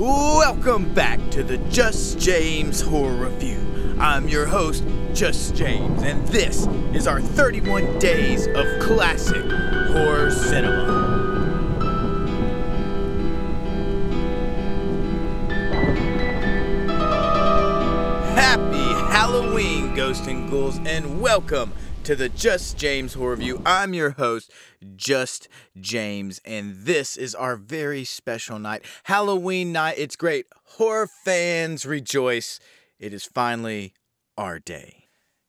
Welcome back to the Just James Horror Review. I'm your host, Just James, and this is our 31 days of classic horror cinema. Happy Halloween, Ghosts and Ghouls, and welcome to the Just James Horror Review. I'm your host, Just James, and this is our very special night, Halloween night. It's great. Horror fans rejoice. It is finally our day.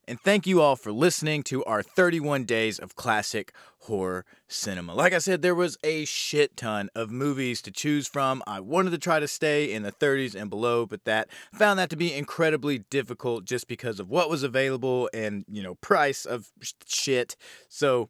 And thank you all for listening to our 31 days of classic horror cinema. Like I said, there was a shit ton of movies to choose from. I wanted to try to stay in the 30s and below, but that found that to be incredibly difficult just because of what was available and, you know, price of shit. So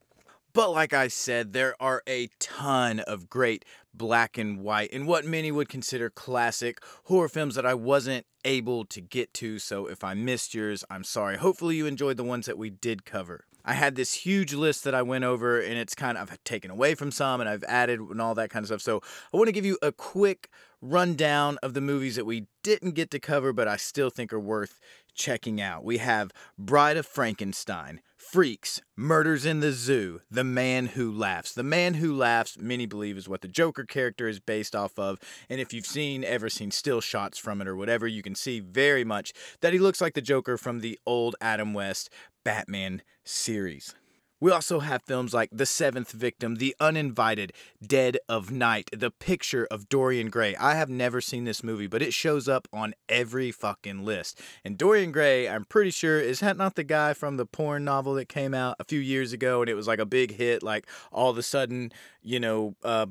but like I said, there are a ton of great black and white and what many would consider classic horror films that I wasn't able to get to. So if I missed yours, I'm sorry. Hopefully you enjoyed the ones that we did cover. I had this huge list that I went over and it's kind of I've taken away from some and I've added and all that kind of stuff. So I want to give you a quick rundown of the movies that we didn't get to cover but I still think are worth checking out. We have Bride of Frankenstein, Freaks, Murders in the Zoo, The Man Who Laughs. The Man Who Laughs, many believe, is what the Joker character is based off of. And if you've seen, ever seen still shots from it or whatever, you can see very much that he looks like the Joker from the old Adam West Batman series. We also have films like The Seventh Victim, The Uninvited, Dead of Night, The Picture of Dorian Gray. I have never seen this movie, but it shows up on every fucking list. And Dorian Gray, I'm pretty sure, is that not the guy from the porn novel that came out a few years ago and it was like a big hit? Like all of a sudden, you know, uh,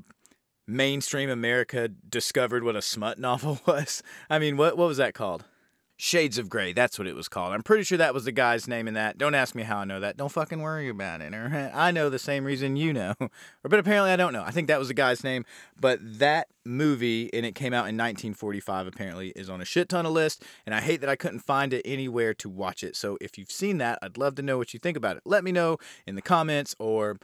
mainstream America discovered what a smut novel was. I mean, what what was that called? Shades of Grey, that's what it was called. I'm pretty sure that was the guy's name in that. Don't ask me how I know that. Don't fucking worry about it. I know the same reason you know. but apparently I don't know. I think that was the guy's name. But that movie, and it came out in 1945 apparently, is on a shit ton of lists. And I hate that I couldn't find it anywhere to watch it. So if you've seen that, I'd love to know what you think about it. Let me know in the comments or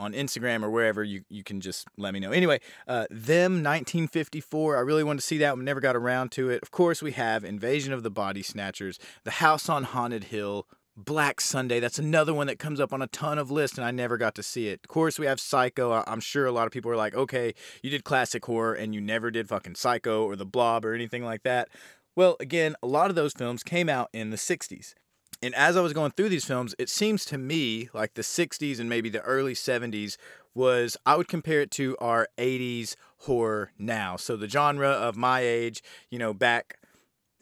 on Instagram or wherever you, you can just let me know. Anyway, uh, them 1954. I really wanted to see that. We never got around to it. Of course, we have Invasion of the Body Snatchers, The House on Haunted Hill, Black Sunday. That's another one that comes up on a ton of lists, and I never got to see it. Of course, we have Psycho. I'm sure a lot of people are like, okay, you did classic horror and you never did fucking Psycho or The Blob or anything like that. Well, again, a lot of those films came out in the 60s. And as I was going through these films, it seems to me like the 60s and maybe the early 70s was, I would compare it to our 80s horror now. So the genre of my age, you know, back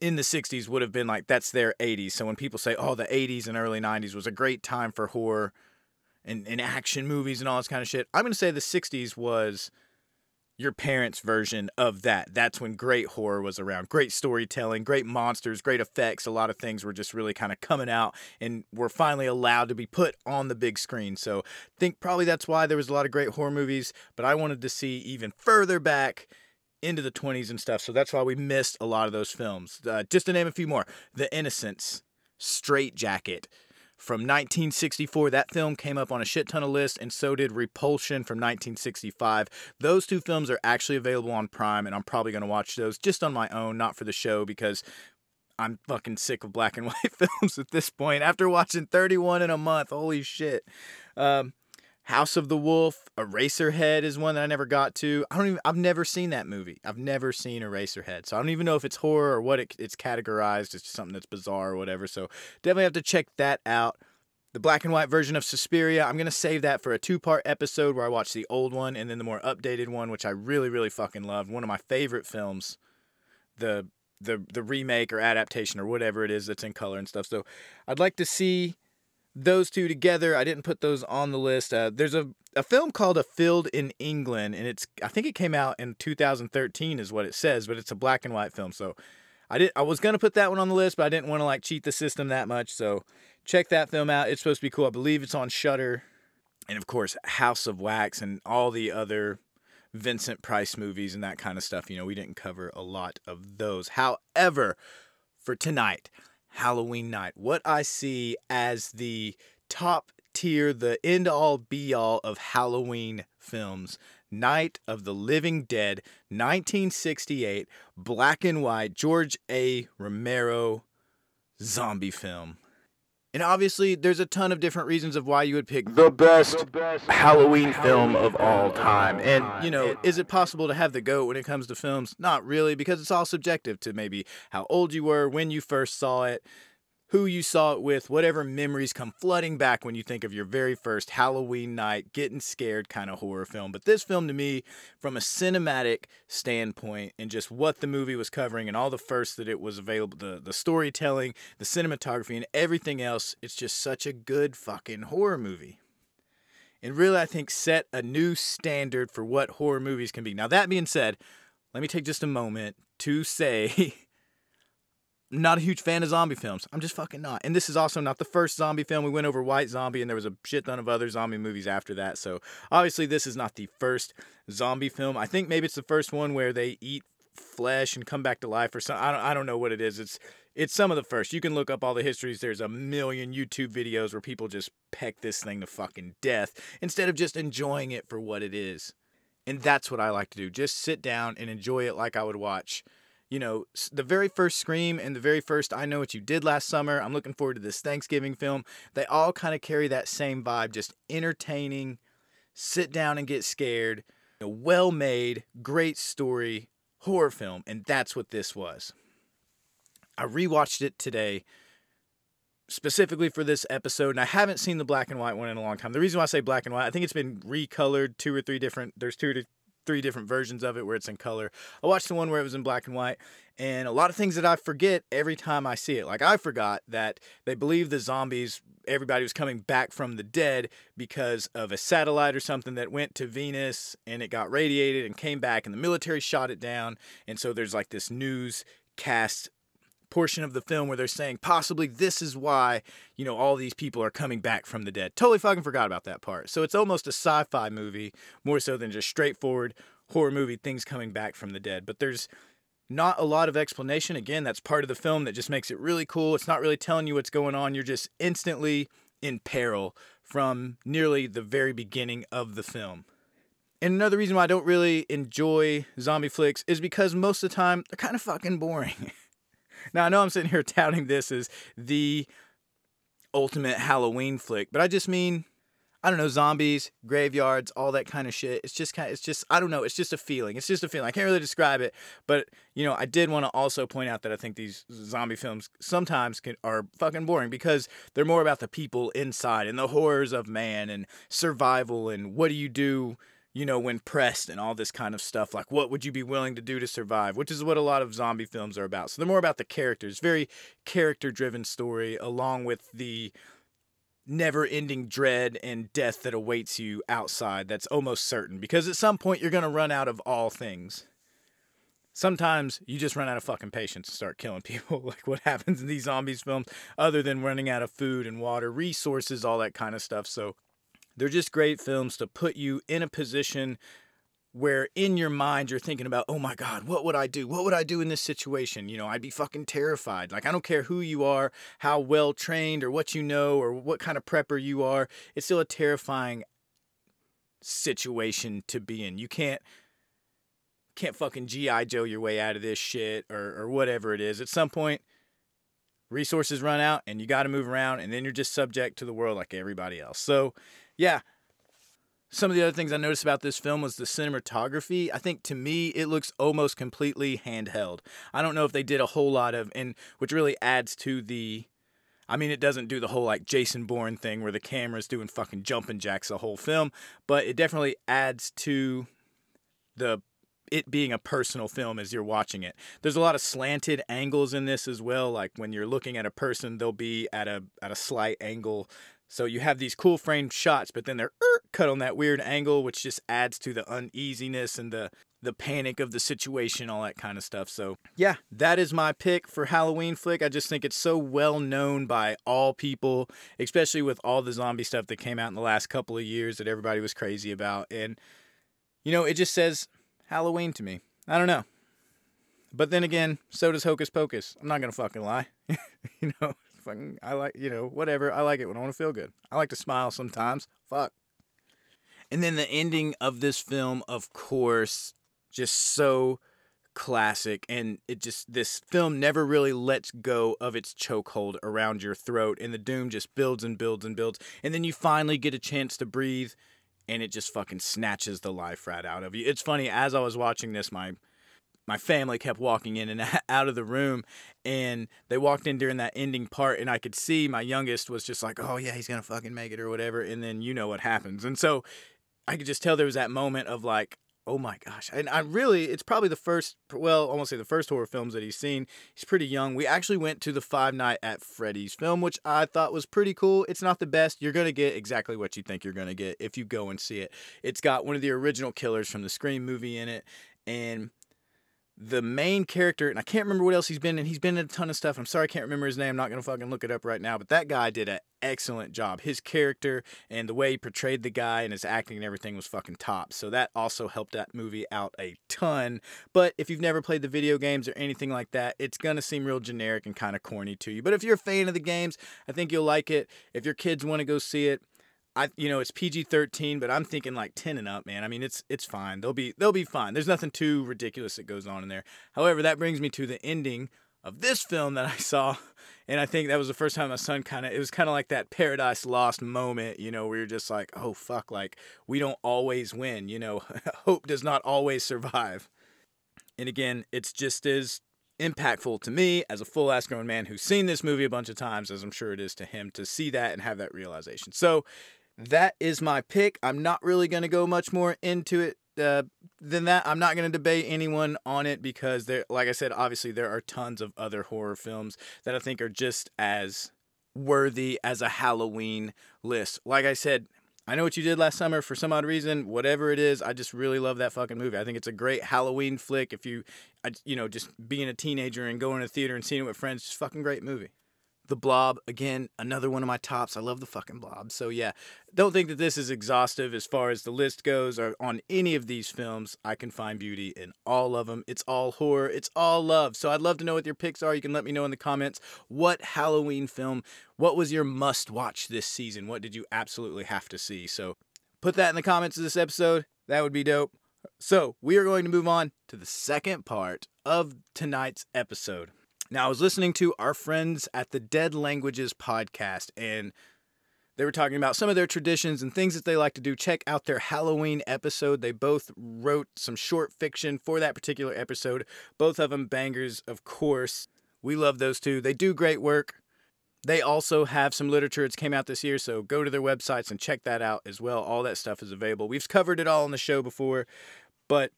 in the 60s would have been like, that's their 80s. So when people say, oh, the 80s and early 90s was a great time for horror and, and action movies and all this kind of shit, I'm going to say the 60s was your parents' version of that. That's when great horror was around. Great storytelling, great monsters, great effects. A lot of things were just really kind of coming out and were finally allowed to be put on the big screen. So, I think probably that's why there was a lot of great horror movies, but I wanted to see even further back into the 20s and stuff. So that's why we missed a lot of those films. Uh, just to name a few more The Innocents, Strait-Jacket, from 1964. That film came up on a shit ton of lists, and so did Repulsion from 1965. Those two films are actually available on Prime, and I'm probably going to watch those just on my own, not for the show, because I'm fucking sick of black and white films at this point. After watching 31 in a month, holy shit. Um, House of the Wolf, Eraserhead is one that I never got to. I don't even I've never seen that movie. I've never seen Eraserhead. So I don't even know if it's horror or what it, it's categorized. It's something that's bizarre or whatever. So definitely have to check that out. The black and white version of Suspiria, I'm going to save that for a two-part episode where I watch the old one and then the more updated one which I really really fucking loved. One of my favorite films. The the the remake or adaptation or whatever it is that's in color and stuff. So I'd like to see those two together. I didn't put those on the list. Uh, there's a, a film called A Field in England, and it's I think it came out in 2013 is what it says, but it's a black and white film. So I did I was gonna put that one on the list, but I didn't want to like cheat the system that much. So check that film out. It's supposed to be cool. I believe it's on Shudder, and of course House of Wax and all the other Vincent Price movies and that kind of stuff. You know, we didn't cover a lot of those. However, for tonight, Halloween night. What I see as the top tier, the end all be all of Halloween films Night of the Living Dead, 1968, black and white, George A. Romero zombie film. And obviously, there's a ton of different reasons of why you would pick the best, Halloween film of all time. And, you know, is it possible to have the GOAT when it comes to films? Not really, because it's all subjective to maybe how old you were, when you first saw it, who you saw it with, whatever memories come flooding back when you think of your very first Halloween night, getting scared kind of horror film. But this film, to me, from a cinematic standpoint and just what the movie was covering and all the first that it was available, the, the storytelling, the cinematography, and everything else, it's just such a good fucking horror movie. And really, I think set a new standard for what horror movies can be. Now, that being said, let me take just a moment to say. Not a huge fan of zombie films. I'm just fucking not. And this is also not the first zombie film. We went over White Zombie, and there was a shit ton of other zombie movies after that. So obviously, this is not the first zombie film. I think maybe it's the first one where they eat flesh and come back to life or something. I don't, I don't know what it is. It's it's some of the first. You can look up all the histories. There's a million YouTube videos where people just peck this thing to fucking death instead of just enjoying it for what it is. And that's what I like to do. Just sit down and enjoy it like I would watch you know, the very first Scream and the very first I Know What You Did Last Summer. I'm looking forward to this Thanksgiving film. They all kind of carry that same vibe, just entertaining, sit down and get scared, a well made, great story horror film. And that's what this was. I rewatched it today specifically for this episode, and I haven't seen the black and white one in a long time. The reason why I say black and white, I think it's been recolored two or three different. There's two three different versions of it where it's in color. I watched the one where it was in black and white, and a lot of things that I forget every time I see it. Like I forgot that they believe the zombies, everybody was coming back from the dead because of a satellite or something that went to Venus and it got radiated and came back, and the military shot it down. And so there's like this newscast portion of the film where they're saying possibly this is why, you know, all these people are coming back from the dead. Totally fucking forgot about that part. So it's almost a sci fi movie more so than just straightforward horror movie things coming back from the dead. But there's not a lot of explanation. Again, that's part of the film that just makes it really cool. It's not really telling you what's going on. You're just instantly in peril from nearly the very beginning of the film. And another reason why I don't really enjoy zombie flicks is because most of the time they're kind of fucking boring. Now, I know I'm sitting here touting this as the ultimate Halloween flick, but I just mean, I don't know, zombies, graveyards, all that kind of shit. It's just kind of, it's just, I don't know, it's just a feeling. It's just a feeling. I can't really describe it, but, you know, I did want to also point out that I think these zombie films sometimes can, are fucking boring because they're more about the people inside and the horrors of man and survival and what do you do you know, when pressed and all this kind of stuff. Like, what would you be willing to do to survive? Which is what a lot of zombie films are about. So they're more about the characters, very character driven story, along with the never ending dread and death that awaits you outside. That's almost certain because at some point you're going to run out of all things. Sometimes you just run out of fucking patience and start killing people, like what happens in these zombies films, other than running out of food and water, resources, all that kind of stuff. So they're just great films to put you in a position where in your mind you're thinking about, oh my God, what would I do? What would I do in this situation? You know, I'd be fucking terrified. Like, I don't care who you are, how well trained, or what you know, or what kind of prepper you are. It's still a terrifying situation to be in. You can't can't fucking GI Joe your way out of this shit or or whatever it is. At some point, resources run out and you got to move around, and then you're just subject to the world like everybody else. So yeah. Some of the other things I noticed about this film was the cinematography. I think to me, it looks almost completely handheld. I don't know if they did a whole lot of, and which really adds to the. I mean, it doesn't do the whole like Jason Bourne thing where the camera's doing fucking jumping jacks the whole film, but it definitely adds to the it being a personal film as you're watching it. There's a lot of slanted angles in this as well. Like when you're looking at a person, they'll be at a at a slight angle so you have these cool frame shots, but then they're er, cut on that weird angle, which just adds to the uneasiness and the the panic of the situation, all that kind of stuff. So yeah, that is my pick for Halloween flick. I just think it's so well known by all people, especially with all the zombie stuff that came out in the last couple of years that everybody was crazy about. And you know, it just says Halloween to me. I don't know. But then again, so does Hocus Pocus. I'm not gonna fucking lie. you know, fucking, I like, you know, whatever. I like it when I want to feel good. I like to smile sometimes. Fuck. And then the ending of this film, of course, just so classic and it just this film never really lets go of its chokehold around your throat and the doom just builds and builds and builds and then you finally get a chance to breathe and it just fucking snatches the life right out of you. It's funny as I was watching this my my family kept walking in and out of the room and they walked in during that ending part and I could see my youngest was just like, "Oh yeah, he's to fucking make it or whatever." And then you know what happens. And so I could just tell there was that moment of like, "Oh my gosh." And I really it's probably the first well, won't say the first horror films that he's seen. He's pretty young. We actually went to the Five Night at Freddy's film, which I thought was pretty cool. It's not the best. You're going to get exactly what you think you're going to get if you go and see it. It's got one of the original killers from the Scream movie in it and the main character, and I can't remember what else he's been in. He's been in a ton of stuff. I'm sorry I can't remember his name. I'm not gonna fucking look it up right now. But that guy did an excellent job. His character and the way he portrayed the guy and his acting and everything was fucking top. So that also helped that movie out a ton. But if you've never played the video games or anything like that, it's gonna seem real generic and kind of corny to you. But if you're a fan of the games, I think you'll like it. If your kids want to go see it, I you know it's PG thirteen, but I'm thinking like ten and up, man. I mean it's it's fine. They'll be they'll be fine. There's nothing too ridiculous that goes on in there. However, that brings me to the ending of this film that I saw, and I think that was the first time my son kind of it was kind of like that Paradise Lost moment, you know, where you're just like, oh fuck, like we don't always win, you know, hope does not always survive. And again, it's just as impactful to me as a full ass grown man who's seen this movie a bunch of times, as I'm sure it is to him to see that and have that realization. So that is my pick. I'm not really going to go much more into it uh, than that. I'm not going to debate anyone on it because there, like I said, obviously there are tons of other horror films that I think are just as worthy as a Halloween list. Like I said, I know what you did last summer for some odd reason, whatever it is. I just really love that fucking movie. I think it's a great Halloween flick. If you, you know, just being a teenager and going to the theater and seeing it with friends, just fucking great movie. The Blob, again, another one of my tops. I love the fucking Blob. So, yeah, don't think that this is exhaustive as far as the list goes or on any of these films. I can find beauty in all of them. It's all horror, it's all love. So, I'd love to know what your picks are. You can let me know in the comments what Halloween film, what was your must watch this season? What did you absolutely have to see? So, put that in the comments of this episode. That would be dope. So, we are going to move on to the second part of tonight's episode. Now, I was listening to our friends at the Dead Languages podcast, and they were talking about some of their traditions and things that they like to do. Check out their Halloween episode. They both wrote some short fiction for that particular episode. Both of them bangers, of course. We love those two. They do great work. They also have some literature that's came out this year, so go to their websites and check that out as well. All that stuff is available. We've covered it all on the show before, but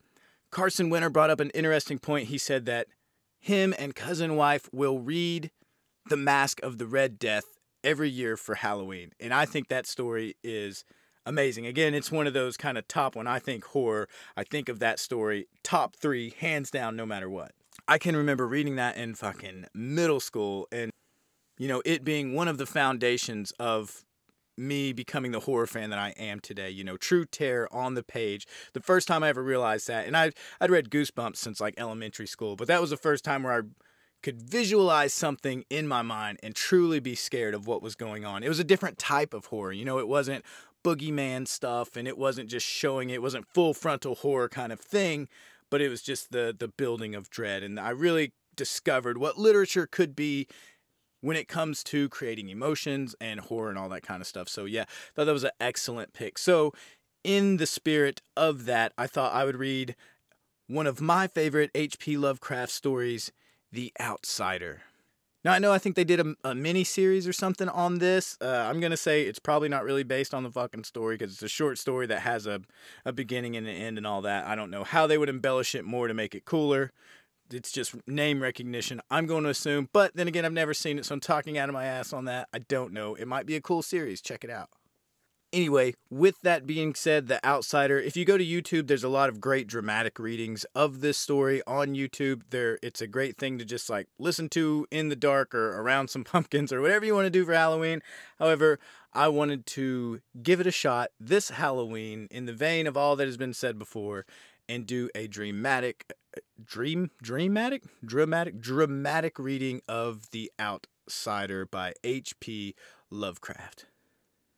Carson Winter brought up an interesting point. He said that him and cousin wife will read The Masque of the Red Death every year for Halloween. And I think that story is amazing. Again, it's one of those kind of top when I think horror, I think of that story top 3 hands down no matter what. I can remember reading that in fucking middle school and you know, it being one of the foundations of me becoming the horror fan that I am today. You know, true terror on the page. The first time I ever realized that, and I I'd read Goosebumps since like elementary school, but that was the first time where I could visualize something in my mind and truly be scared of what was going on. It was a different type of horror. You know, it wasn't boogeyman stuff and it wasn't just showing it wasn't full frontal horror kind of thing, but it was just the the building of dread and I really discovered what literature could be when it comes to creating emotions and horror and all that kind of stuff. So yeah, thought that was an excellent pick. So in the spirit of that, I thought I would read one of my favorite H.P. Lovecraft stories, The Outsider. Now I know I think they did a, a mini series or something on this. Uh, I'm gonna say it's probably not really based on the fucking story because it's a short story that has a, a beginning and an end and all that. I don't know how they would embellish it more to make it cooler it's just name recognition. I'm going to assume, but then again, I've never seen it, so I'm talking out of my ass on that. I don't know. It might be a cool series. Check it out. Anyway, with that being said, The Outsider, if you go to YouTube, there's a lot of great dramatic readings of this story on YouTube. There it's a great thing to just like listen to in the dark or around some pumpkins or whatever you want to do for Halloween. However, I wanted to give it a shot this Halloween in the vein of all that has been said before and do a dramatic dream dramatic dramatic dramatic reading of The Outsider by H.P. Lovecraft.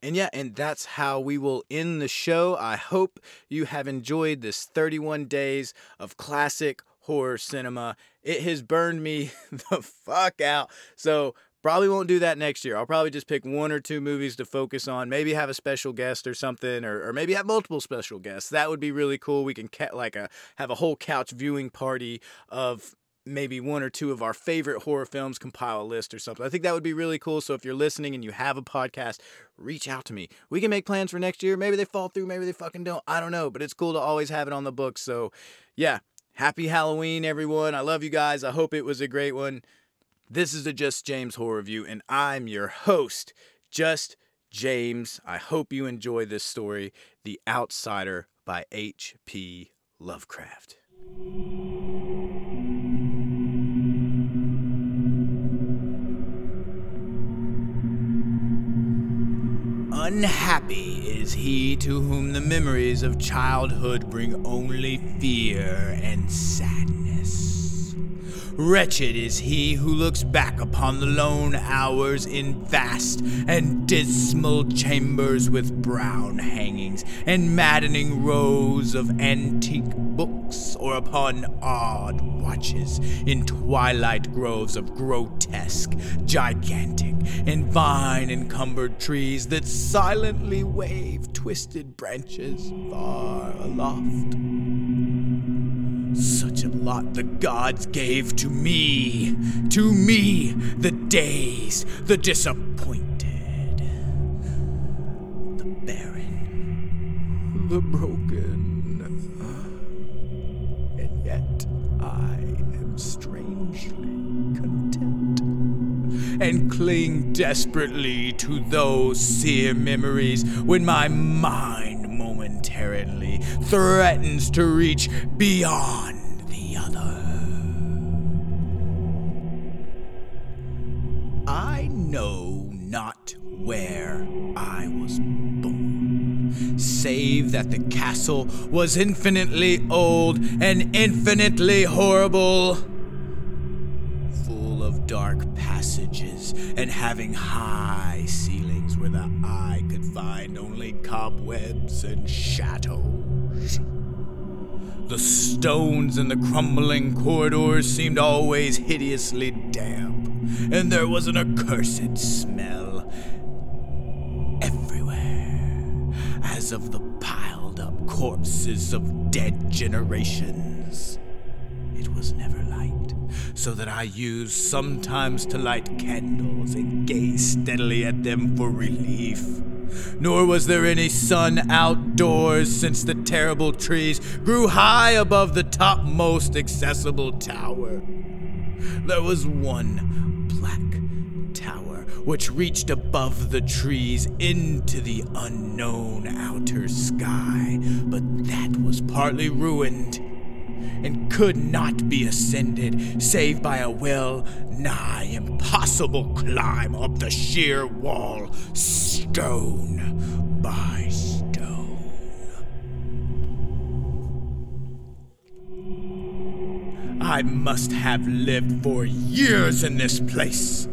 And yeah, and that's how we will end the show. I hope you have enjoyed this 31 days of classic horror cinema. It has burned me the fuck out. So Probably won't do that next year. I'll probably just pick one or two movies to focus on. Maybe have a special guest or something, or, or maybe have multiple special guests. That would be really cool. We can ca- like a have a whole couch viewing party of maybe one or two of our favorite horror films, compile a list or something. I think that would be really cool. So if you're listening and you have a podcast, reach out to me. We can make plans for next year. Maybe they fall through, maybe they fucking don't. I don't know, but it's cool to always have it on the books. So yeah, happy Halloween, everyone. I love you guys. I hope it was a great one. This is the Just James Horror Review, and I'm your host, Just James. I hope you enjoy this story, The Outsider by H.P. Lovecraft. Unhappy is he to whom the memories of childhood bring only fear and sadness. Wretched is he who looks back upon the lone hours in vast and dismal chambers with brown hangings and maddening rows of antique books, or upon odd watches in twilight groves of grotesque, gigantic, and vine encumbered trees that silently wave twisted branches far aloft. Lot the gods gave to me, to me, the dazed, the disappointed, the barren, the broken. And yet I am strangely content and cling desperately to those sere memories when my mind momentarily threatens to reach beyond save that the castle was infinitely old and infinitely horrible full of dark passages and having high ceilings where the eye could find only cobwebs and shadows. The stones in the crumbling corridors seemed always hideously damp, and there was an accursed smell as of the piled up corpses of dead generations. It was never light, so that I used sometimes to light candles and gaze steadily at them for relief. Nor was there any sun outdoors since the terrible trees grew high above the topmost accessible tower. There was one which reached above the trees into the unknown outer sky, but that was partly ruined and could not be ascended save by a well nigh impossible climb up the sheer wall, stone by stone. I must have lived for years in this place,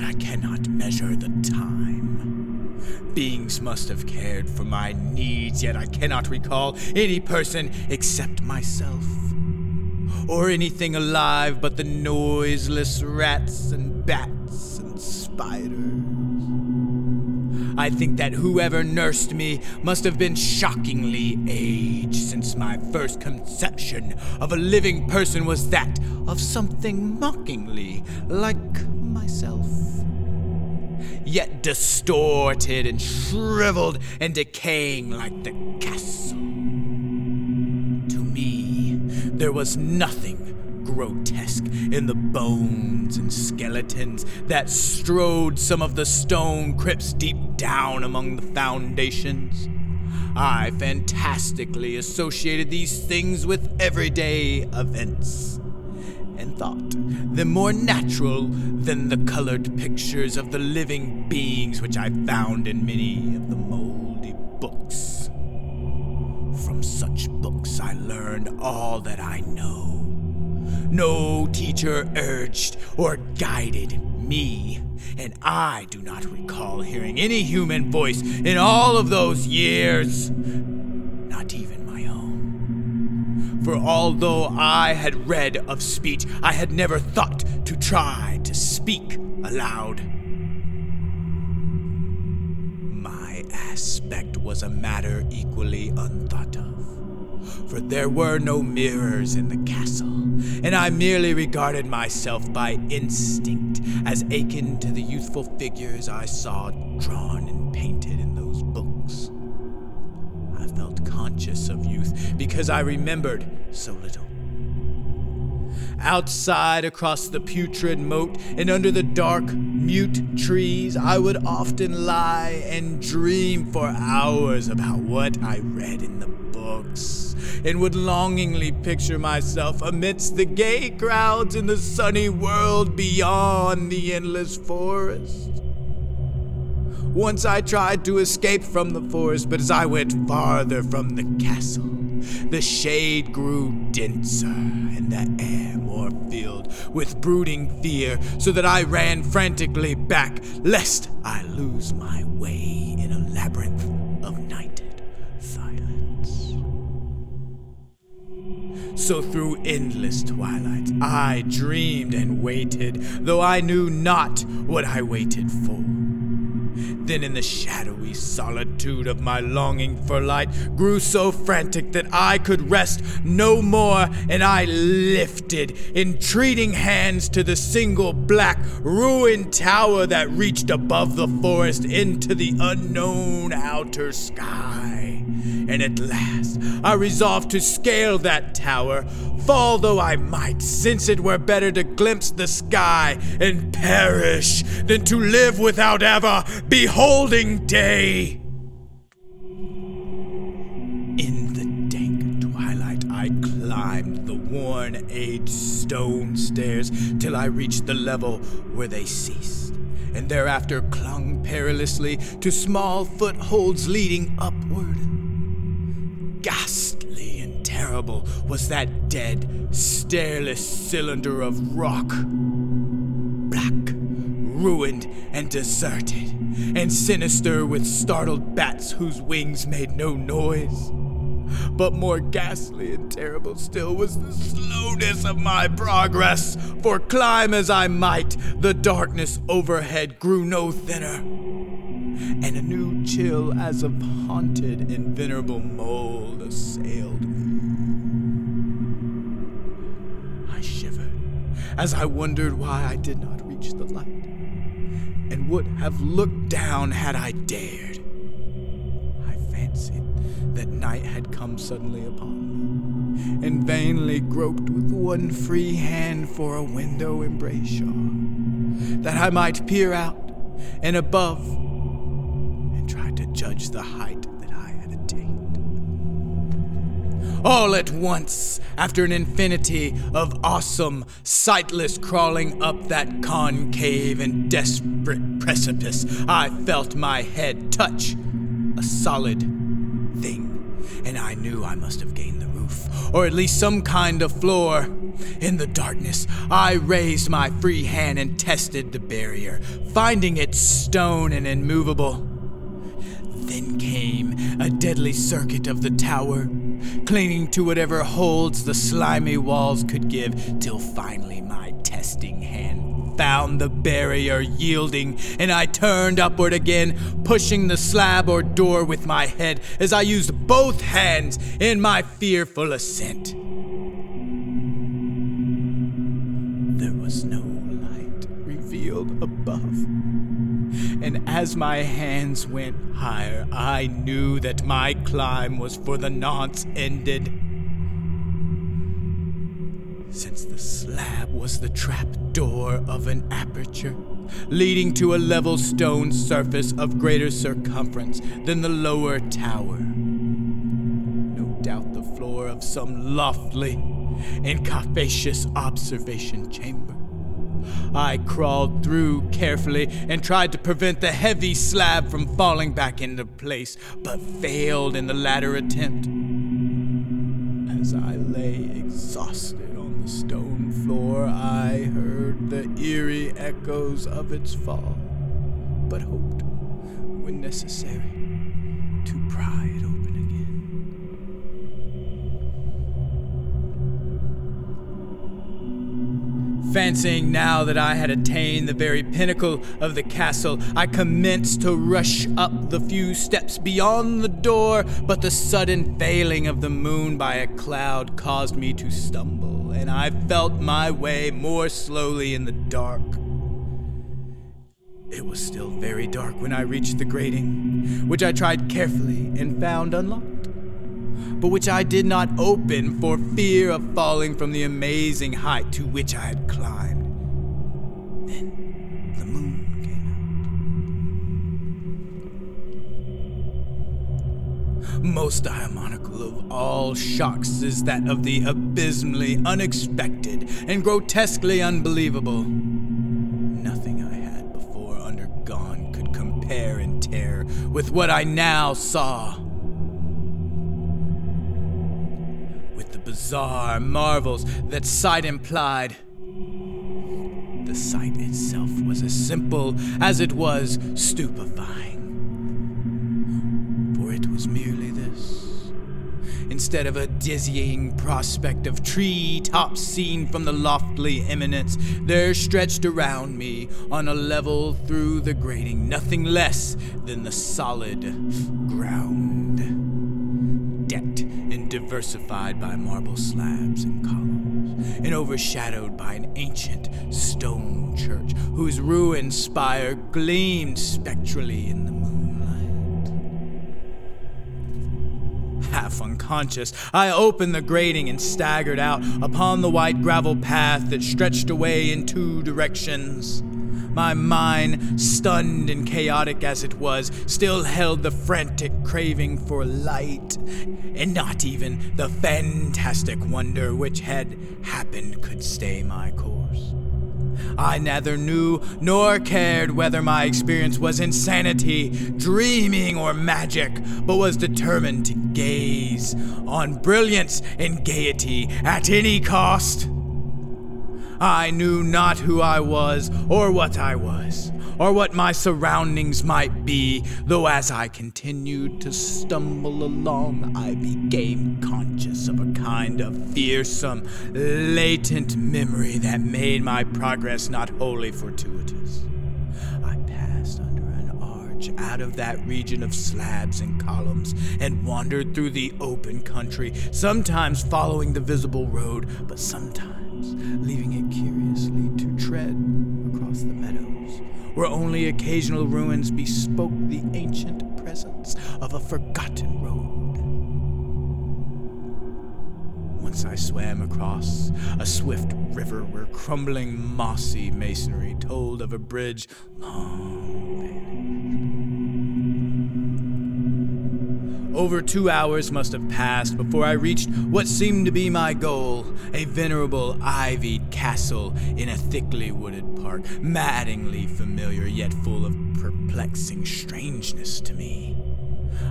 but I cannot measure the time. Beings must have cared for my needs, yet I cannot recall any person except myself. Or anything alive but the noiseless rats and bats and spiders. I think that whoever nursed me must have been shockingly aged, since my first conception of a living person was that of something mockingly like myself yet distorted and shriveled and decaying like the castle. To me, there was nothing grotesque in the bones and skeletons that strode some of the stone crypts deep down among the foundations. I fantastically associated these things with everyday events and thought them more natural than the colored pictures of the living beings which I found in many of the moldy books. From such books I learned all that I know. No teacher urged or guided me, and I do not recall hearing any human voice in all of those years. Not even my own. For although I had read of speech, I had never thought to try to speak aloud. My aspect was a matter equally unthought of for there were no mirrors in the castle, and I merely regarded myself by instinct as akin to the youthful figures I saw drawn and painted in those books. I felt conscious of youth because I remembered so little. Outside across the putrid moat and under the dark, mute trees, I would often lie and dream for hours about what I read in the books and would longingly picture myself amidst the gay crowds in the sunny world beyond the endless forest. Once I tried to escape from the forest, but as I went farther from the castle, the shade grew denser and the air more filled with brooding fear, so that I ran frantically back, lest I lose my way in a labyrinth So through endless twilights I dreamed and waited, though I knew not what I waited for. Then, in the shadowy solitude of my longing for light, grew so frantic that I could rest no more, and I lifted entreating hands to the single black, ruined tower that reached above the forest into the unknown outer sky. And at last, I resolved to scale that tower, fall though I might, since it were better to glimpse the sky and perish than to live without ever beholding day. In the dank twilight, I climbed the worn, aged stone stairs till I reached the level where they ceased, and thereafter clung perilously to small footholds leading upward. Ghastly and terrible was that dead, stairless cylinder of rock. Black, ruined, and deserted, and sinister with startled bats whose wings made no noise. But more ghastly and terrible still was the slowness of my progress, for climb as I might, the darkness overhead grew no thinner, and a new chill as of haunted and venerable mold assailed me. I shivered as I wondered why I did not reach the light, and would have looked down had I dared. I fancied that night had come suddenly upon me, and vainly groped with one free hand for a window embrasure, that I might peer out and above, judge the height that I had attained. All at once, after an infinity of awesome, sightless crawling up that concave and desperate precipice, I felt my head touch a solid thing, and I knew I must have gained the roof, or at least some kind of floor. In the darkness, I raised my free hand and tested the barrier, finding it stone and immovable. Then came a deadly circuit of the tower, clinging to whatever holds the slimy walls could give, till finally my testing hand found the barrier yielding, and I turned upward again, pushing the slab or door with my head as I used both hands in my fearful ascent. As my hands went higher, I knew that my climb was for the nonce ended. Since the slab was the trap door of an aperture, leading to a level stone surface of greater circumference than the lower tower. No doubt the floor of some lofty and capacious observation chamber. I crawled through carefully and tried to prevent the heavy slab from falling back into place, but failed in the latter attempt. As I lay exhausted on the stone floor, I heard the eerie echoes of its fall. but hoped, when necessary, to pry it open Fancying now that I had attained the very pinnacle of the castle, I commenced to rush up the few steps beyond the door, but the sudden failing of the moon by a cloud caused me to stumble, and I felt my way more slowly in the dark. It was still very dark when I reached the grating, which I tried carefully and found unlocked, but which I did not open for fear of falling from the amazing height to which I had climbed. Then the moon came out. Most diabolical of all shocks is that of the abysmally unexpected and grotesquely unbelievable. Nothing I had before undergone could compare in terror with what I now saw. Bizarre marvels that sight implied, the sight itself was as simple as it was stupefying. For it was merely this. Instead of a dizzying prospect of tree tops seen from the lofty eminence, there stretched around me on a level through the grating nothing less than the solid ground, diversified by marble slabs and columns, and overshadowed by an ancient stone church whose ruined spire gleamed spectrally in the moonlight. Half unconscious, I opened the grating and staggered out upon the white gravel path that stretched away in two directions. My mind, stunned and chaotic as it was, still held the frantic craving for light, and not even the fantastic wonder which had happened could stay my course. I neither knew nor cared whether my experience was insanity, dreaming, or magic, but was determined to gaze on brilliance and gaiety at any cost. I knew not who I was, or what I was, or what my surroundings might be, though as I continued to stumble along, I became conscious of a kind of fearsome, latent memory that made my progress not wholly fortuitous. I passed under an arch out of that region of slabs and columns and wandered through the open country, sometimes following the visible road, but sometimes leaving it curiously to tread across the meadows, where only occasional ruins bespoke the ancient presence of a forgotten road. Once I swam across a swift river where crumbling mossy masonry told of a bridge long vanished. Over two hours must have passed before I reached what seemed to be my goal a venerable ivied castle in a thickly wooded park, maddeningly familiar yet full of perplexing strangeness to me.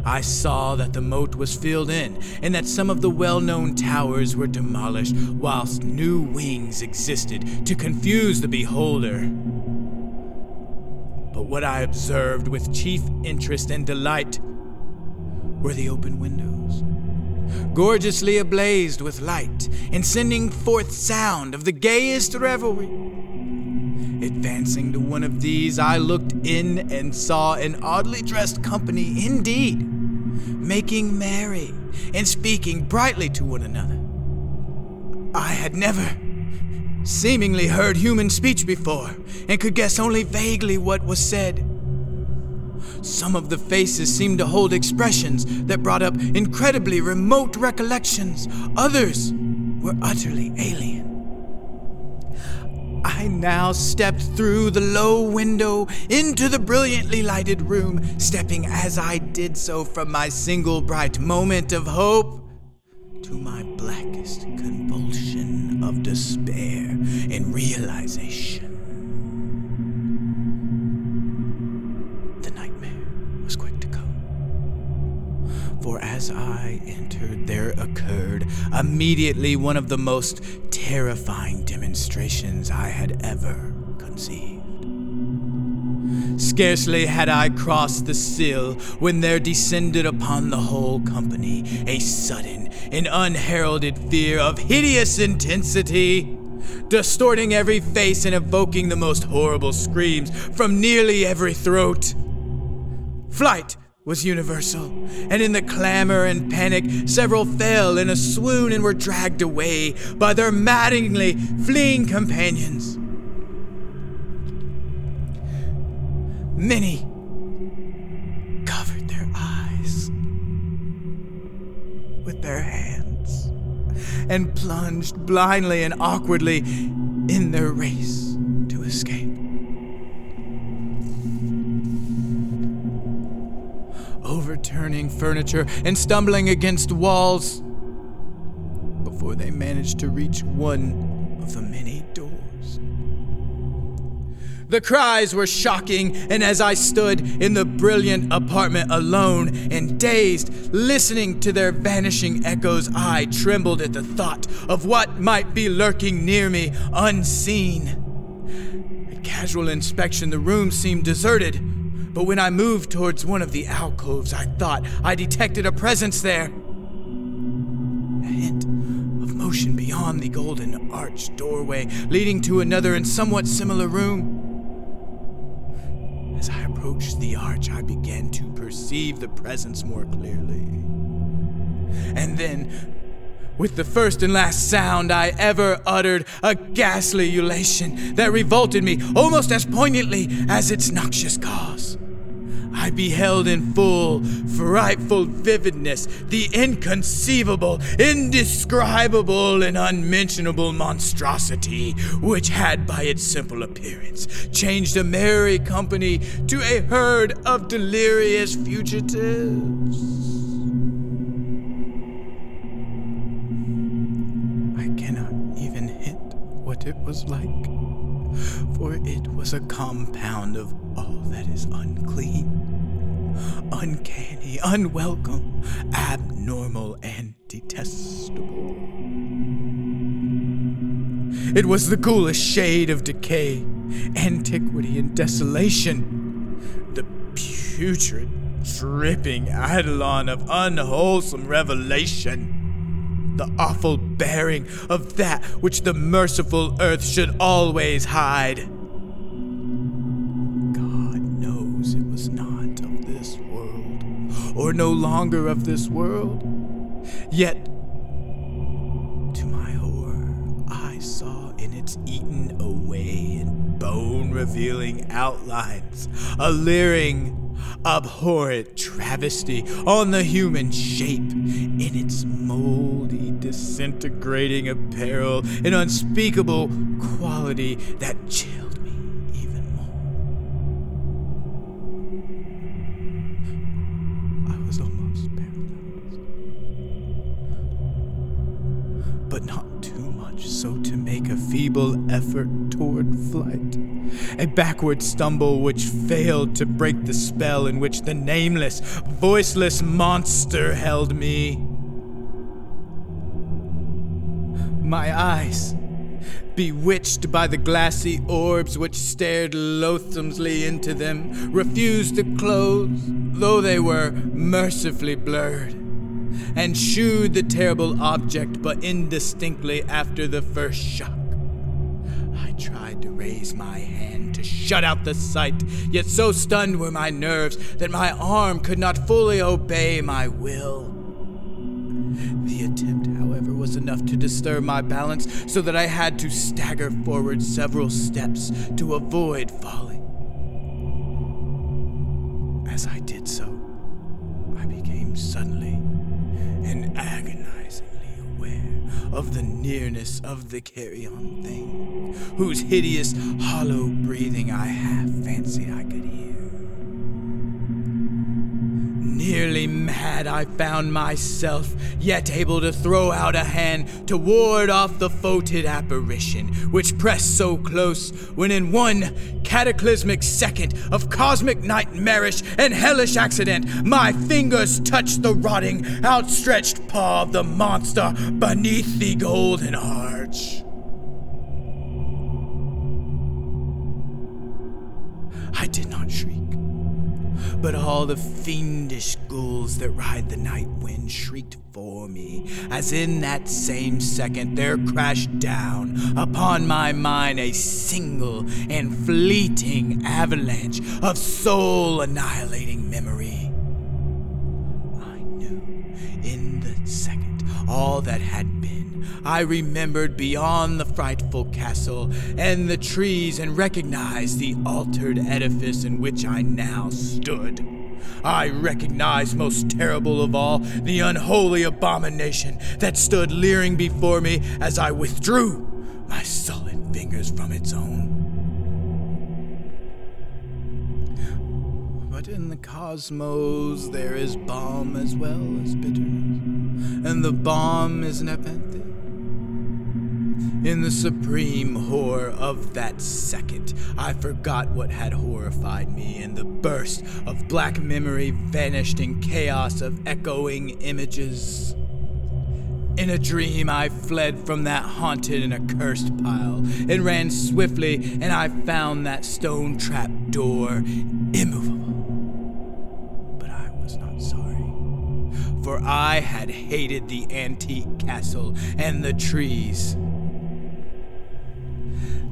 I saw that the moat was filled in, and that some of the well known towers were demolished, whilst new wings existed to confuse the beholder. But what I observed with chief interest and delight were the open windows, gorgeously ablazed with light, and sending forth sound of the gayest revelry. Advancing to one of these, I looked in and saw an oddly dressed company indeed, making merry and speaking brightly to one another. I had never seemingly heard human speech before, and could guess only vaguely what was said. Some of the faces seemed to hold expressions that brought up incredibly remote recollections, others were utterly alien. I now stepped through the low window into the brilliantly lighted room, stepping as I did so from my single bright moment of hope to my blackest convulsion of despair and realization. For as I entered, there occurred immediately one of the most terrifying demonstrations I had ever conceived. Scarcely had I crossed the sill when there descended upon the whole company a sudden and unheralded fear of hideous intensity, distorting every face and evoking the most horrible screams from nearly every throat. Flight was universal, and in the clamor and panic, several fell in a swoon and were dragged away by their maddeningly fleeing companions. Many covered their eyes with their hands and plunged blindly and awkwardly in their race Overturning furniture and stumbling against walls before they managed to reach one of the many doors. The cries were shocking, and as I stood in the brilliant apartment alone and dazed, listening to their vanishing echoes, I trembled at the thought of what might be lurking near me unseen. At casual inspection, the room seemed deserted, but when I moved towards one of the alcoves, I thought I detected a presence there. A hint of motion beyond the golden arched doorway leading to another and somewhat similar room. As I approached the arch, I began to perceive the presence more clearly. And then, with the first and last sound I ever uttered, a ghastly ululation that revolted me almost as poignantly as its noxious cause. I beheld in full, frightful vividness the inconceivable, indescribable, and unmentionable monstrosity which had, by its simple appearance, changed a merry company to a herd of delirious fugitives. It was like, for it was a compound of all that is unclean uncanny, unwelcome, abnormal, and detestable. It was the ghoulish shade of decay, antiquity, and desolation. The putrid, dripping eidolon of unwholesome revelation the awful bearing of that which the merciful earth should always hide. God knows it was not of this world, or no longer of this world. Yet, to my horror, I saw in its eaten away and bone revealing outlines a leering, abhorrent travesty on the human shape. In its moldy, disintegrating apparel, an unspeakable quality that chilled feeble effort toward flight. A backward stumble which failed to break the spell in which the nameless, voiceless monster held me. My eyes, bewitched by the glassy orbs which stared loathsomely into them, refused to close, though they were mercifully blurred and shooed the terrible object but indistinctly after the first shock. I tried to raise my hand to shut out the sight, yet so stunned were my nerves that my arm could not fully obey my will. The attempt, however, was enough to disturb my balance so that I had to stagger forward several steps to avoid falling. As I did so, I became suddenly in aware of the nearness of the carrion thing, whose hideous, hollow breathing I half fancied I could hear. Nearly mad, I found myself, yet able to throw out a hand to ward off the foetid apparition, which pressed so close when, in one cataclysmic second of cosmic nightmarish and hellish accident, my fingers touched the rotting, outstretched paw of the monster beneath the golden arch. I did not shriek. But all the fiendish ghouls that ride the night wind shrieked for me, as in that same second there crashed down upon my mind a single and fleeting avalanche of soul annihilating memory. I knew in the second all that had been. I remembered beyond the frightful castle and the trees and recognized the altered edifice in which I now stood. I recognized most terrible of all the unholy abomination that stood leering before me as I withdrew my sullen fingers from its own. But in the cosmos there is balm as well as bitterness, and the balm is nepenthe. In the supreme horror of that second, I forgot what had horrified me, and the burst of black memory vanished in chaos of echoing images. In a dream, I fled from that haunted and accursed pile and ran swiftly, and I found that stone trap door immovable. But I was not sorry, for I had hated the antique castle and the trees.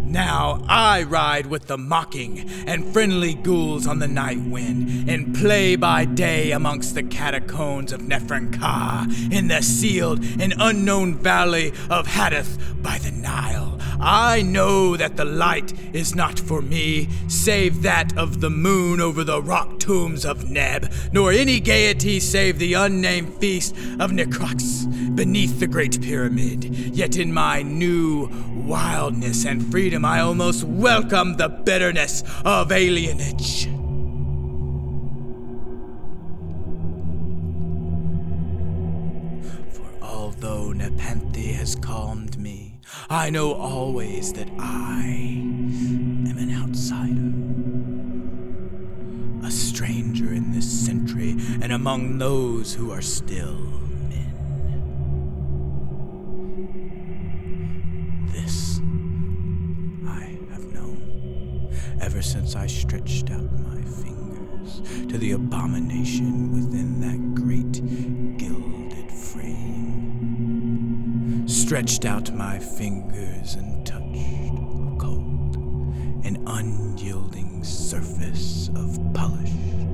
Now I ride with the mocking and friendly ghouls on the night wind, and play by day amongst the catacombs of Nefren-Ka, in the sealed and unknown valley of Hadith by the Nile. I know that the light is not for me, save that of the moon over the rock tombs of Neb, nor any gaiety save the unnamed feast of Necrox beneath the Great Pyramid. Yet in my new wildness and freedom, I almost welcome the bitterness of alienage. For although Nepenthe has calmed me, I know always that I am an outsider. A stranger in this century and among those who are still ever since I stretched out my fingers to the abomination within that great gilded frame. Stretched out my fingers and touched cold and unyielding surface of polished